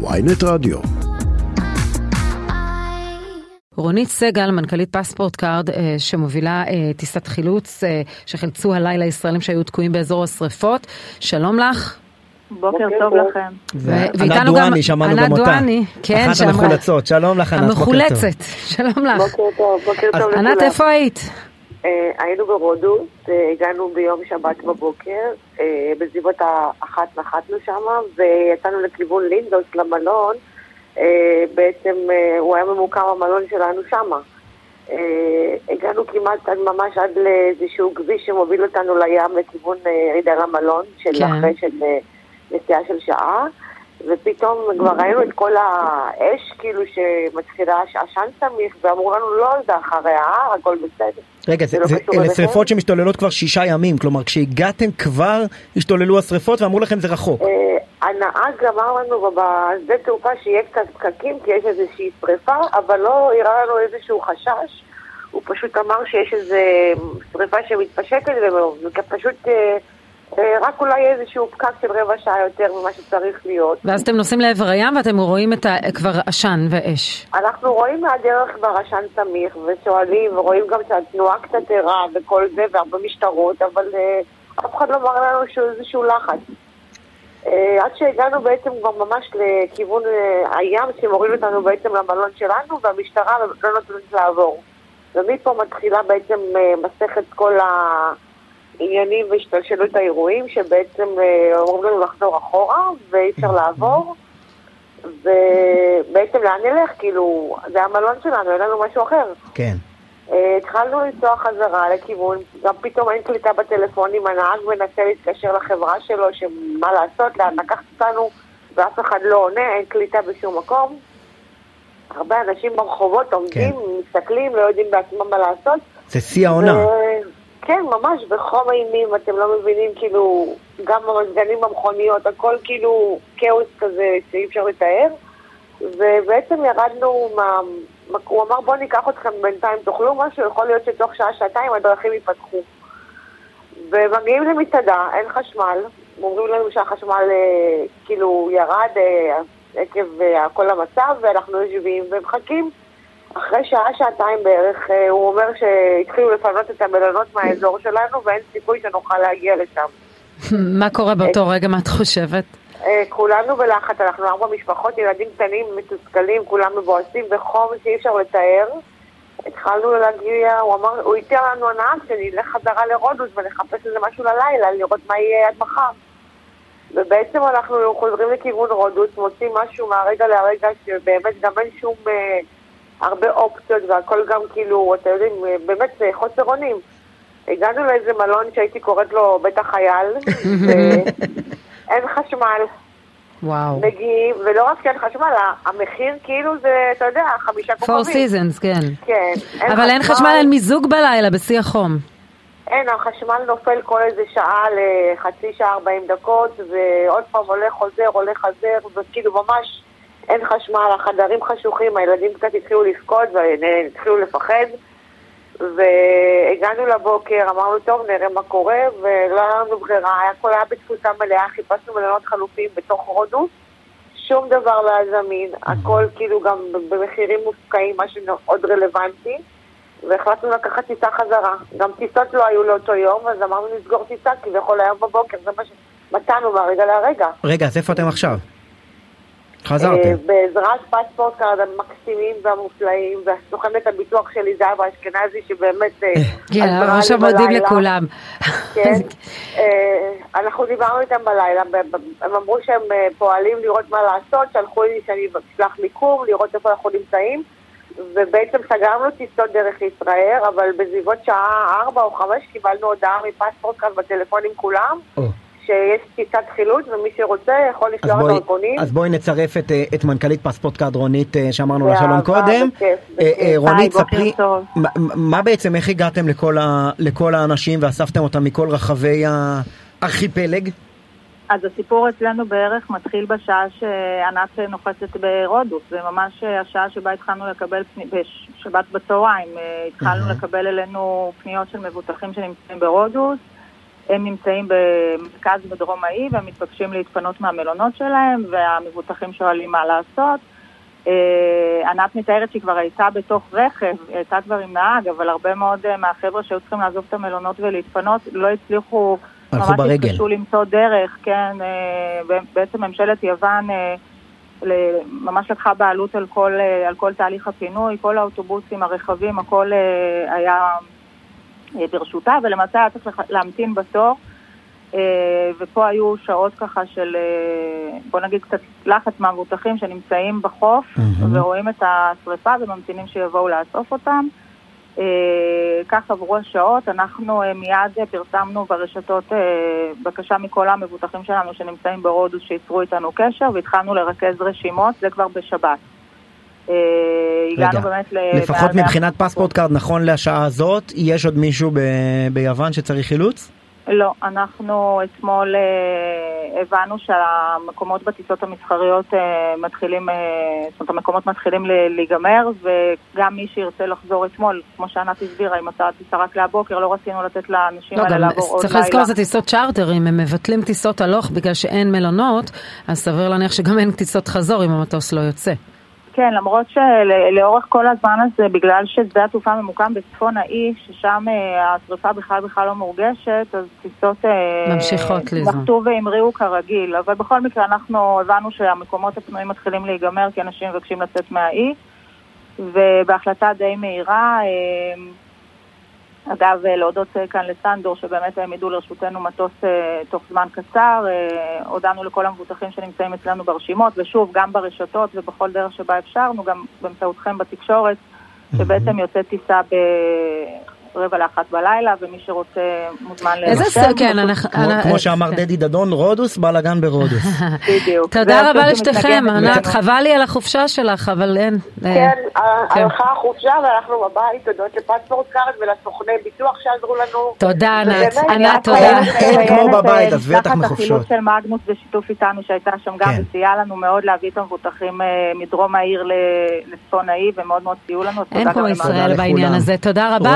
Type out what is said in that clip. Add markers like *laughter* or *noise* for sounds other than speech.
ynet רדיו. רונית סגל, מנכ"לית פספורט קארד, אה, שמובילה אה, טיסת חילוץ אה, שחילצו הלילה ישראלים שהיו תקועים באזור השרפות. שלום לך. בוקר טוב לכם. ואיתנו גם דואני, שמענו גם ענת אותה. דואני, כן, אחת המחולצות, שלום לך ענת, בוקר טוב. המחולצת, שלום לך. בוקר טוב, בוקר טוב לכולם. ענת, איפה היית? אה, היינו ברודוס, הגענו ביום שבת בבוקר, אה, בסביבות האחת נחתנו שם, ויצאנו לכיוון לינדוס למלון, אה, בעצם הוא היה ממוקם המלון שלנו שם. הגענו כמעט עד ממש עד לאיזשהו כביש שמוביל אותנו לים לכיוון ירידה למלון, של כן. אחרי של נסיעה של שעה. ופתאום כבר ראינו את כל האש, כאילו שמתחילה עשן סמיך, ואמרו לנו לא, זה אחרי ההר, הכל בסדר. רגע, זה- זה לא אלה? שריפות שמשתוללות כבר שישה ימים, כלומר כשהגעתם כבר השתוללו השריפות ואמרו לכם זה רחוק. אה, הנהג אמר לנו בשדה תעופה שיהיה קצת פקקים כי יש איזושהי שריפה, אבל לא הראה לנו איזשהו חשש. הוא פשוט אמר שיש איזו שריפה שמתפשטת ופשוט אה, רק אולי איזשהו פקק של רבע שעה יותר ממה שצריך להיות. ואז אתם נוסעים לעבר הים ואתם רואים את ה- כבר עשן ואש. אנחנו רואים מהדרך כבר עשן סמיך ושואלים ורואים גם שהתנועה קצת ערה וכל זה והרבה משטרות, אבל אה, אף אחד לא מראה לנו איזשהו לחץ. אה, עד שהגענו בעצם כבר ממש לכיוון אה, הים שמוריד אותנו בעצם למלון שלנו והמשטרה לא נותנת לעבור. ומפה מתחילה בעצם אה, מסכת כל העניינים והשתלשלות האירועים שבעצם אה, אומרים לנו לחזור אחורה ואי אפשר לעבור. ובעצם לאן נלך? כאילו, זה המלון שלנו, אין לנו משהו אחר. כן. אה, התחלנו לנסוע חזרה לכיוון, גם פתאום אין קליטה בטלפונים, הנהג מנסה להתקשר לחברה שלו, שמה לעשות, לאן לקחת אותנו, ואף אחד לא עונה, אין קליטה בשום מקום. הרבה אנשים ברחובות עומדים, מסתכלים, לא יודעים בעצמם מה לעשות. זה שיא העונה. ו- כן, ממש, בחום אימים, אתם לא מבינים, כאילו, גם המזגנים במכוניות, הכל כאילו כאוס כזה שאי אפשר לתאר. ובעצם ירדנו מה... הוא אמר בואו ניקח אתכם בינתיים, תאכלו משהו, יכול להיות שתוך שעה-שעתיים הדרכים ייפתחו. ומגיעים למסעדה, אין חשמל, אומרים לנו שהחשמל אה, כאילו ירד אה, עקב אה, כל המצב, ואנחנו יושבים ומחכים. אחרי שעה-שעתיים בערך, אה, הוא אומר שהתחילו לפנות את המלונות מהאזור שלנו ואין סיכוי שנוכל להגיע לשם. *laughs* מה קורה באותו רגע, מה את חושבת? אה, כולנו בלחץ, אנחנו ארבע משפחות, ילדים קטנים, מתוסכלים, כולם מבואסים בחום שאי אפשר לתאר. התחלנו להגיע, הוא אמר, הוא הציע לנו הנהג שנלך חזרה לרודוס ונחפש איזה משהו ללילה, לראות מה יהיה עד מחר. ובעצם אנחנו חוזרים לכיוון רודוס, מוצאים משהו מהרגע להרגע שבאמת גם אין שום אה, הרבה אופציות והכל גם כאילו, אתם יודעים, באמת אה, חוסר אונים. הגענו לאיזה מלון שהייתי קוראת לו בית החייל, *laughs* ואין חשמל. וואו. מגיעים, ולא רק שאין חשמל, המחיר כאילו זה, אתה יודע, חמישה Four כוכבים. seasons, כן. כן. אבל אין חשמל, אין מיזוג בלילה בשיא החום. אין, החשמל נופל כל איזה שעה לחצי שעה, 40 דקות, ועוד פעם הולך, חוזר, הולך, חזר, וכאילו ממש אין חשמל, החדרים חשוכים, הילדים קצת התחילו לבכות והתחילו לפחד. והגענו לבוקר, אמרנו, טוב, נראה מה קורה, ולא היה לנו ברירה, הכל היה בתפוסה מלאה, חיפשנו מלונות חלופים בתוך רודוס, שום דבר לא היה זמין, הכל כאילו גם במחירים מופקעים, מה שמאוד רלוונטי, והחלטנו לקחת טיסה חזרה. גם טיסות לא היו לאותו יום, אז אמרנו נסגור טיסה, כביכול היום בבוקר, זה מה שמצאנו מהרגע להרגע. רגע, אז איפה אתם עכשיו? אה, חזרתם. בעזרת פספורט קארד המקסימים והמופלאים, והסוכנת הביטוח שלי זהבה אשכנזי, שבאמת אה, כן, עזרה אנחנו לי עכשיו מודים בלילה. לכולם. כן. אה, אנחנו דיברנו איתם בלילה, הם אמרו שהם אה, פועלים לראות מה לעשות, שלחו לי שאני אשלח מיקום, לראות איפה אנחנו נמצאים, ובעצם סגרנו טיסות דרך ישראל, אבל בסביבות שעה ארבע או חמש קיבלנו הודעה מפספורט קארד בטלפונים כולם, או. שיש טיסת חילוץ, ומי שרוצה יכול לשלוח בואי, דרכונים. אז בואי נצרף את, אה, את מנכ"לית פספורט קארד רונית אה, שאמרנו לה שלום קודם. בכיף, אה, בכיף. רונית, ספרי. מה- מה בעצם, איך הגעתם לכל, ה, לכל האנשים ואספתם אותם מכל רחבי הארכיפלג? אז הסיפור אצלנו בערך מתחיל בשעה שענת נוחתת ברודוס, זה ממש השעה שבה התחלנו לקבל, פני- בשבת בצהריים, התחלנו. לקבל אלינו פניות של מבוטחים שנמצאים ברודוס. הם נמצאים במרכז בדרום האי והם מתבקשים להתפנות מהמלונות שלהם והמבוטחים שואלים מה לעשות. אה, ענת מתארת שהיא כבר הייתה בתוך רכב, היא הייתה כבר עם נהג, אבל הרבה מאוד אה, מהחבר'ה שהיו צריכים לעזוב את המלונות ולהתפנות לא הצליחו, הלכו ממש ברגל. התקשו למצוא דרך, כן, אה, בעצם ממשלת יוון ממש לקחה בעלות על כל, על כל תהליך הפינוי, כל האוטובוסים, הרכבים, הכל היה ברשותה, ולמעשה היה צריך להמתין בתור. אה, ופה היו שעות ככה של, אה, בוא נגיד קצת לחץ מהמבוטחים שנמצאים בחוף mm-hmm. ורואים את השריפה וממתינים שיבואו לאסוף אותם. אה, כך עברו השעות, אנחנו מיד פרסמנו ברשתות בקשה מכל המבוטחים שלנו שנמצאים ברודוס שייצרו איתנו קשר והתחלנו לרכז רשימות, זה כבר בשבת. רגע, לפחות מבחינת פספורט קארד, נכון לשעה הזאת, יש עוד מישהו ביוון שצריך חילוץ? לא, אנחנו אתמול אה, הבנו שהמקומות בטיסות המסחריות אה, מתחילים, אה, זאת אומרת המקומות מתחילים להיגמר וגם מי שירצה לחזור אתמול, כמו שענת הסבירה, אם אתה טיסה רק להבוקר, לא רצינו לתת לאנשים לא, האלה לעבור עוד לילה. צריך לזכור זה טיסות צ'ארטר, אם הם מבטלים טיסות הלוך בגלל שאין מלונות, אז סביר להניח שגם אין טיסות חזור אם המטוס לא יוצא. כן, למרות שלאורך כל הזמן הזה, בגלל ששדה התעופה ממוקם בצפון האי, ששם אה, השרפה בכלל בכלל לא מורגשת, אז טיסות... אה, ממשיכות לזה. נחתו והמריאו כרגיל. אבל בכל מקרה אנחנו הבנו שהמקומות הפנויים מתחילים להיגמר, כי אנשים מבקשים לצאת מהאי, ובהחלטה די מהירה... אה, אגב, להודות כאן לסנדור, שבאמת העמידו לרשותנו מטוס אה, תוך זמן קצר. אה, הודענו לכל המבוטחים שנמצאים אצלנו ברשימות, ושוב, גם ברשתות ובכל דרך שבה אפשרנו, גם באמצעותכם בתקשורת, שבעצם יוצאת טיסה ב... רבע לאחת בלילה, ומי שרוצה מוזמן להירשם. איזה סרט, כן, אנחנו... כמו שאמר דדי דדון, רודוס, בלאגן ברודוס. *laughs* בדיוק. תודה רבה לשתיכם, ענת, חבל לי על החופשה שלך, אבל אין. אה, כן, כן, הלכה החופשה ואנחנו בבית, תודות ל Passport Card ולסוכני ביטוח שעזרו לנו. תודה, ענת. ענת, תודה. אין כמו בבית, אז בטח מחופשות. חברת החילוץ של מגנוס בשיתוף איתנו, שהייתה שם גם, כן. וסייעה לנו מאוד להביא את המבוטחים אה, מדרום העיר לצפון האי, ומאוד מאוד סייעו לנו. אין כמו ישראל בעניין הזה. תודה רבה.